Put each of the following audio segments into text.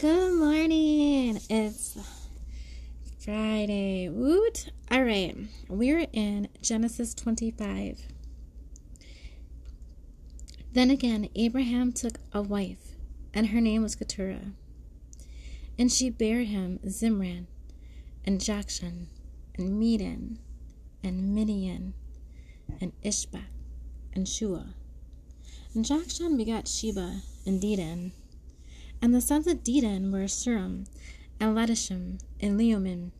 Good morning. It's Friday. Woot. All right. We're in Genesis 25. Then again, Abraham took a wife, and her name was Keturah. And she bare him Zimran, and Jokshan, and Medan, and Midian, and Ishbak, and Shua. And Jokshan begat Sheba and Dedan. And the sons of Dedan were Suram, and Ladishim, and Leumim.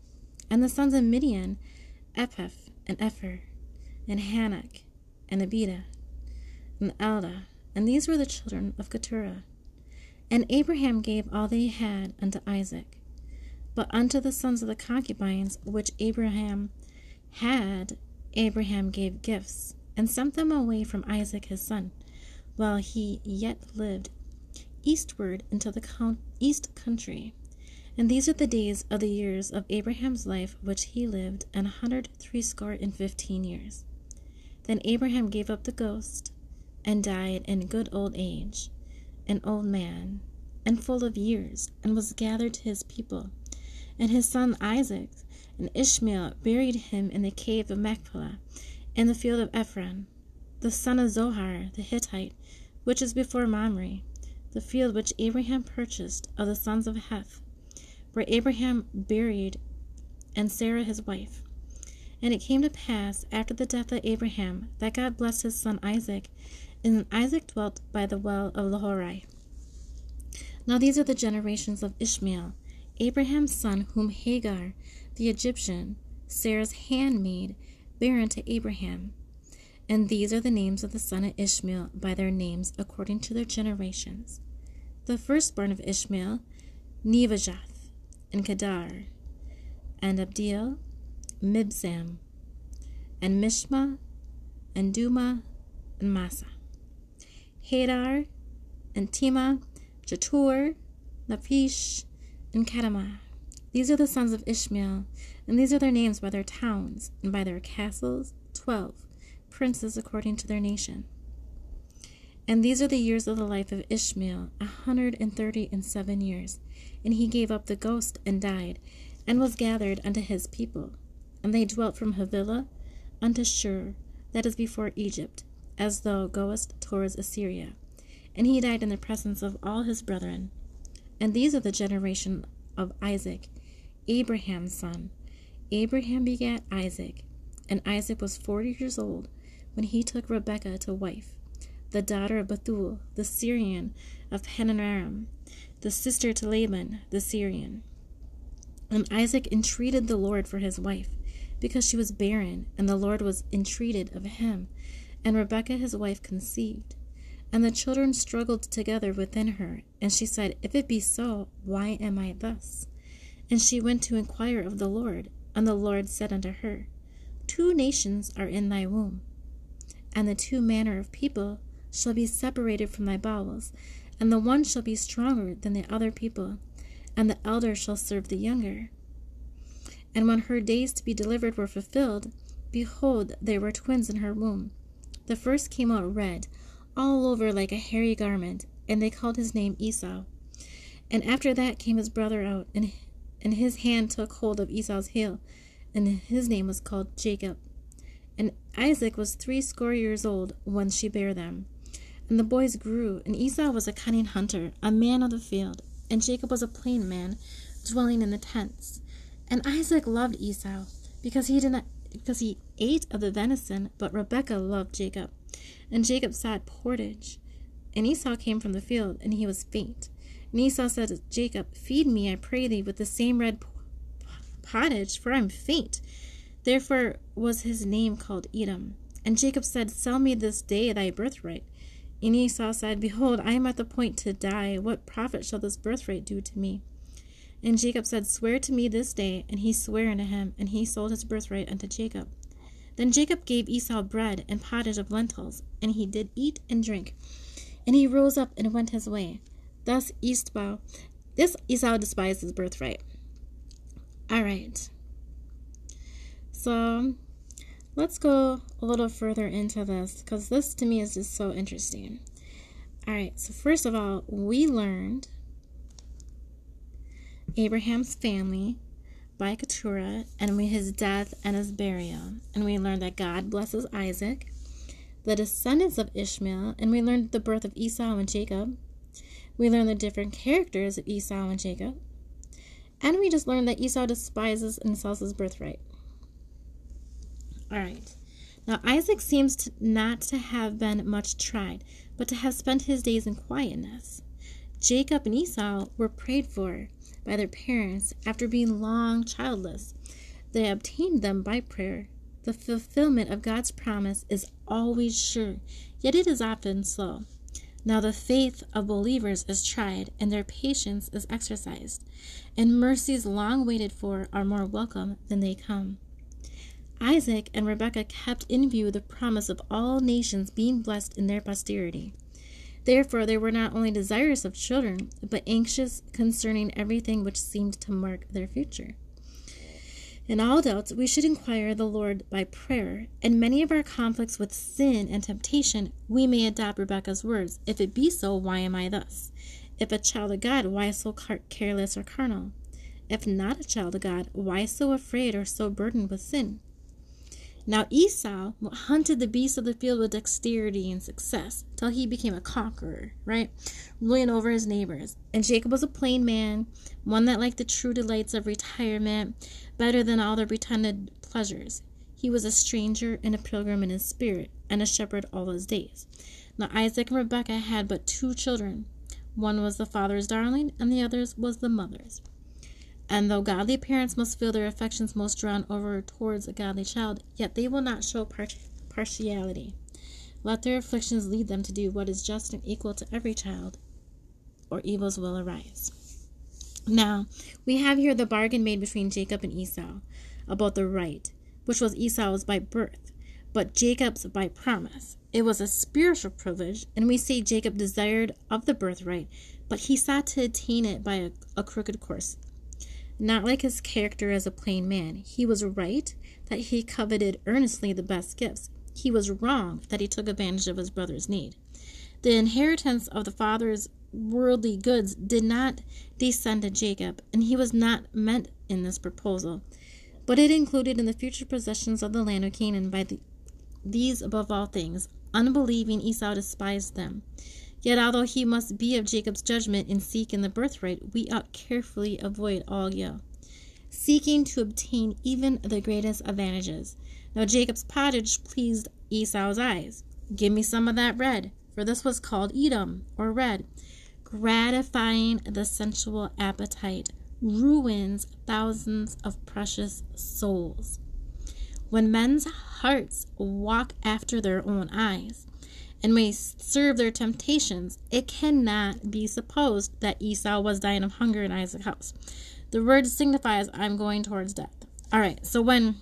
And the sons of Midian, Ephah, and Epher, and Hanak, and Abida, and Eldah. And these were the children of Keturah. And Abraham gave all they had unto Isaac. But unto the sons of the concubines which Abraham had, Abraham gave gifts, and sent them away from Isaac his son, while he yet lived eastward into the east country. And these are the days of the years of Abraham's life which he lived, an hundred threescore and fifteen years. Then Abraham gave up the ghost, and died in good old age, an old man, and full of years, and was gathered to his people. And his son Isaac and Ishmael buried him in the cave of Machpelah, in the field of Ephron, the son of Zohar the Hittite, which is before Mamre the field which Abraham purchased of the sons of Heth, where Abraham buried and Sarah his wife. And it came to pass after the death of Abraham that God blessed his son Isaac, and Isaac dwelt by the well of Laharai. Now these are the generations of Ishmael, Abraham's son, whom Hagar the Egyptian, Sarah's handmaid, bare unto Abraham. And these are the names of the son of Ishmael by their names according to their generations. The firstborn of Ishmael, Nebajoth, and Kedar, and Abdiel, Mibsam, and Mishma, and Dumah, and Massa. Hadar, and Tema, Jetur, Naphish, and Kedemah. These are the sons of Ishmael, and these are their names by their towns and by their castles, twelve princes according to their nation. And these are the years of the life of Ishmael, a hundred and thirty and seven years. And he gave up the ghost and died, and was gathered unto his people. And they dwelt from Havilah unto Shur, that is before Egypt, as thou goest towards Assyria. And he died in the presence of all his brethren. And these are the generation of Isaac, Abraham's son. Abraham begat Isaac, and Isaac was forty years old when he took Rebekah to wife, the daughter of Bethuel, the Syrian of Padanaram, the sister to Laban, the Syrian. And Isaac entreated the Lord for his wife, because she was barren, and the Lord was entreated of him. And Rebekah his wife conceived. And the children struggled together within her, and she said, If it be so, why am I thus? And she went to inquire of the Lord, and the Lord said unto her, Two nations are in thy womb, and the two manner of people shall be separated from thy bowels, and the one shall be stronger than the other people, and the elder shall serve the younger. And when her days to be delivered were fulfilled, behold, there were twins in her womb. The first came out red, all over like a hairy garment, and they called his name Esau. And after that came his brother out, and, and his hand took hold of Esau's heel, and his name was called Jacob. And Isaac was threescore years old when she bare them. And the boys grew, and Esau was a cunning hunter, a man of the field, and Jacob was a plain man, dwelling in the tents. And Isaac loved Esau, because he did not because he ate of the venison, but Rebekah loved Jacob. And Jacob sat pottage. And Esau came from the field, and he was faint. And Esau said to Jacob, Feed me, I pray thee, with the same red pottage, for I am faint. Therefore was his name called Edom. And Jacob said, Sell me this day thy birthright. And Esau said, Behold, I am at the point to die. What profit shall this birthright do to me? And Jacob said, Swear to me this day. And he sware unto him, and he sold his birthright unto Jacob. Then Jacob gave Esau bread and pottage of lentils, and he did eat and drink. And he rose up and went his way. Thus Esau, this Esau despised his birthright. All right. So let's go a little further into this because this to me is just so interesting. All right, so first of all, we learned Abraham's family by Keturah and his death and his burial. And we learned that God blesses Isaac, the descendants of Ishmael, and we learned the birth of Esau and Jacob. We learned the different characters of Esau and Jacob. And we just learned that Esau despises and sells his birthright. All right. Now, Isaac seems to not to have been much tried, but to have spent his days in quietness. Jacob and Esau were prayed for by their parents after being long childless. They obtained them by prayer. The fulfillment of God's promise is always sure, yet it is often slow. Now the faith of believers is tried, and their patience is exercised, and mercies long waited for are more welcome than they come. Isaac and Rebekah kept in view the promise of all nations being blessed in their posterity. Therefore, they were not only desirous of children, but anxious concerning everything which seemed to mark their future. In all doubts, we should inquire the Lord by prayer. In many of our conflicts with sin and temptation, we may adopt Rebekah's words If it be so, why am I thus? If a child of God, why so careless or carnal? If not a child of God, why so afraid or so burdened with sin? Now Esau hunted the beasts of the field with dexterity and success till he became a conqueror, right? Ruling over his neighbors. And Jacob was a plain man, one that liked the true delights of retirement better than all the pretended pleasures. He was a stranger and a pilgrim in his spirit, and a shepherd all his days. Now Isaac and Rebekah had but two children. One was the father's darling, and the other was the mother's. And though godly parents must feel their affections most drawn over towards a godly child, yet they will not show part- partiality. Let their afflictions lead them to do what is just and equal to every child, or evils will arise. Now, we have here the bargain made between Jacob and Esau about the right, which was Esau's by birth, but Jacob's by promise. It was a spiritual privilege, and we say Jacob desired of the birthright, but he sought to attain it by a, a crooked course not like his character as a plain man. He was right that he coveted earnestly the best gifts. He was wrong that he took advantage of his brother's need. The inheritance of the father's worldly goods did not descend to Jacob, and he was not meant in this proposal, but it included in the future possessions of the land of Canaan by the, these above all things. Unbelieving Esau despised them. Yet, although he must be of Jacob's judgment in seeking the birthright, we ought carefully avoid all guile, seeking to obtain even the greatest advantages. Now, Jacob's pottage pleased Esau's eyes. Give me some of that red, for this was called Edom, or red. Gratifying the sensual appetite ruins thousands of precious souls. When men's hearts walk after their own eyes, and may serve their temptations, it cannot be supposed that Esau was dying of hunger in Isaac's house. The word signifies I'm going towards death. All right, so when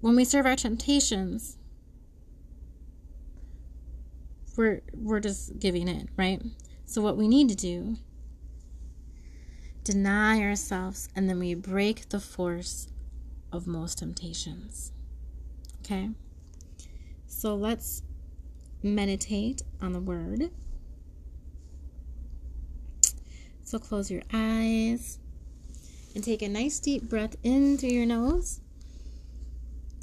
when we serve our temptations, we're we're just giving in, right? So what we need to do deny ourselves and then we break the force of most temptations. Okay? So let's meditate on the word. So close your eyes and take a nice deep breath in through your nose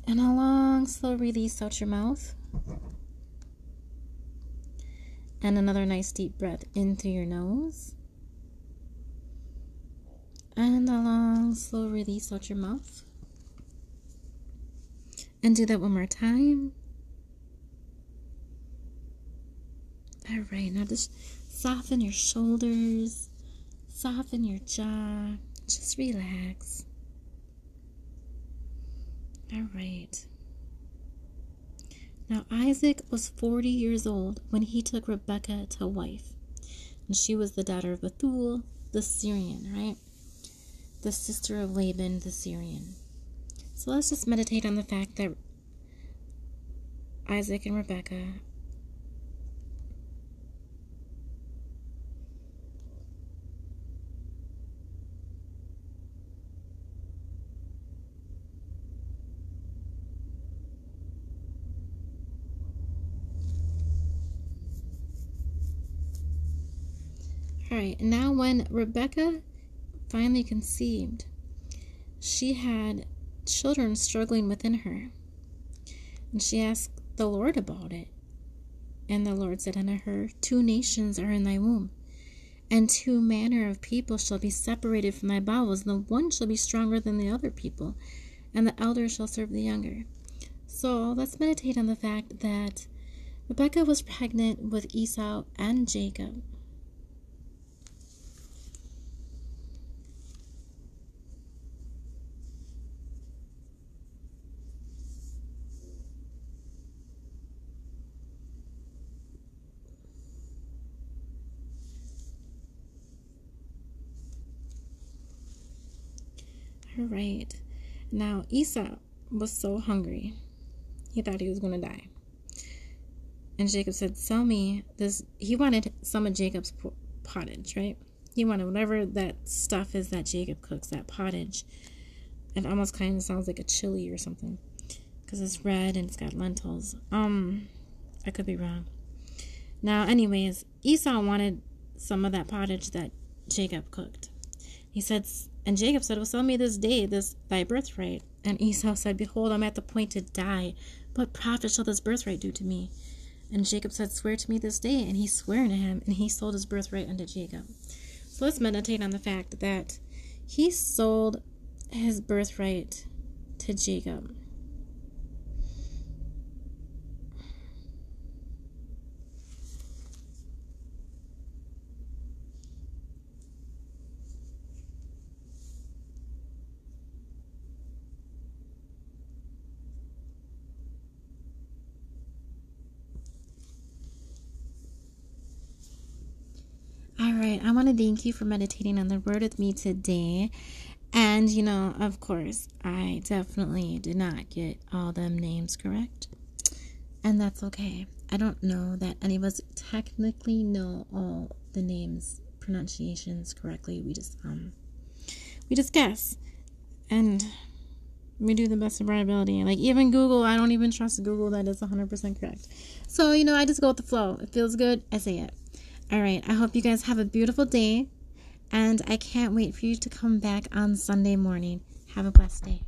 and a long, slow release out your mouth. And another nice deep breath in through your nose. And a long, slow release out your mouth. And do that one more time. All right, now just soften your shoulders, soften your jaw, just relax. All right. Now, Isaac was 40 years old when he took Rebekah to wife. And she was the daughter of Bethuel the Syrian, right? The sister of Laban the Syrian. So let's just meditate on the fact that Isaac and Rebekah All right, now when Rebekah finally conceived, she had children struggling within her. And she asked the Lord about it. And the Lord said unto her, Two nations are in thy womb, and two manner of people shall be separated from thy bowels, and the one shall be stronger than the other people, and the elder shall serve the younger. So let's meditate on the fact that Rebekah was pregnant with Esau and Jacob. All right. Now Esau was so hungry, he thought he was going to die. And Jacob said, Sell me this. He wanted some of Jacob's pottage, right? He wanted whatever that stuff is that Jacob cooks, that pottage. It almost kind of sounds like a chili or something because it's red and it's got lentils. Um, I could be wrong. Now, anyways, Esau wanted some of that pottage that Jacob cooked. He said, and Jacob said, Well, sell me this day this thy birthright. And Esau said, Behold, I'm at the point to die. What profit shall this birthright do to me? And Jacob said, Swear to me this day. And he swore to him, and he sold his birthright unto Jacob. So let's meditate on the fact that he sold his birthright to Jacob. Right, I want to thank you for meditating on the word with me today. And, you know, of course, I definitely did not get all them names correct. And that's okay. I don't know that any of us technically know all the names pronunciations correctly. We just um we just guess. And we do the best of our ability. Like even Google, I don't even trust Google that is 100% correct. So, you know, I just go with the flow. It feels good, I say it. All right. I hope you guys have a beautiful day. And I can't wait for you to come back on Sunday morning. Have a blessed day.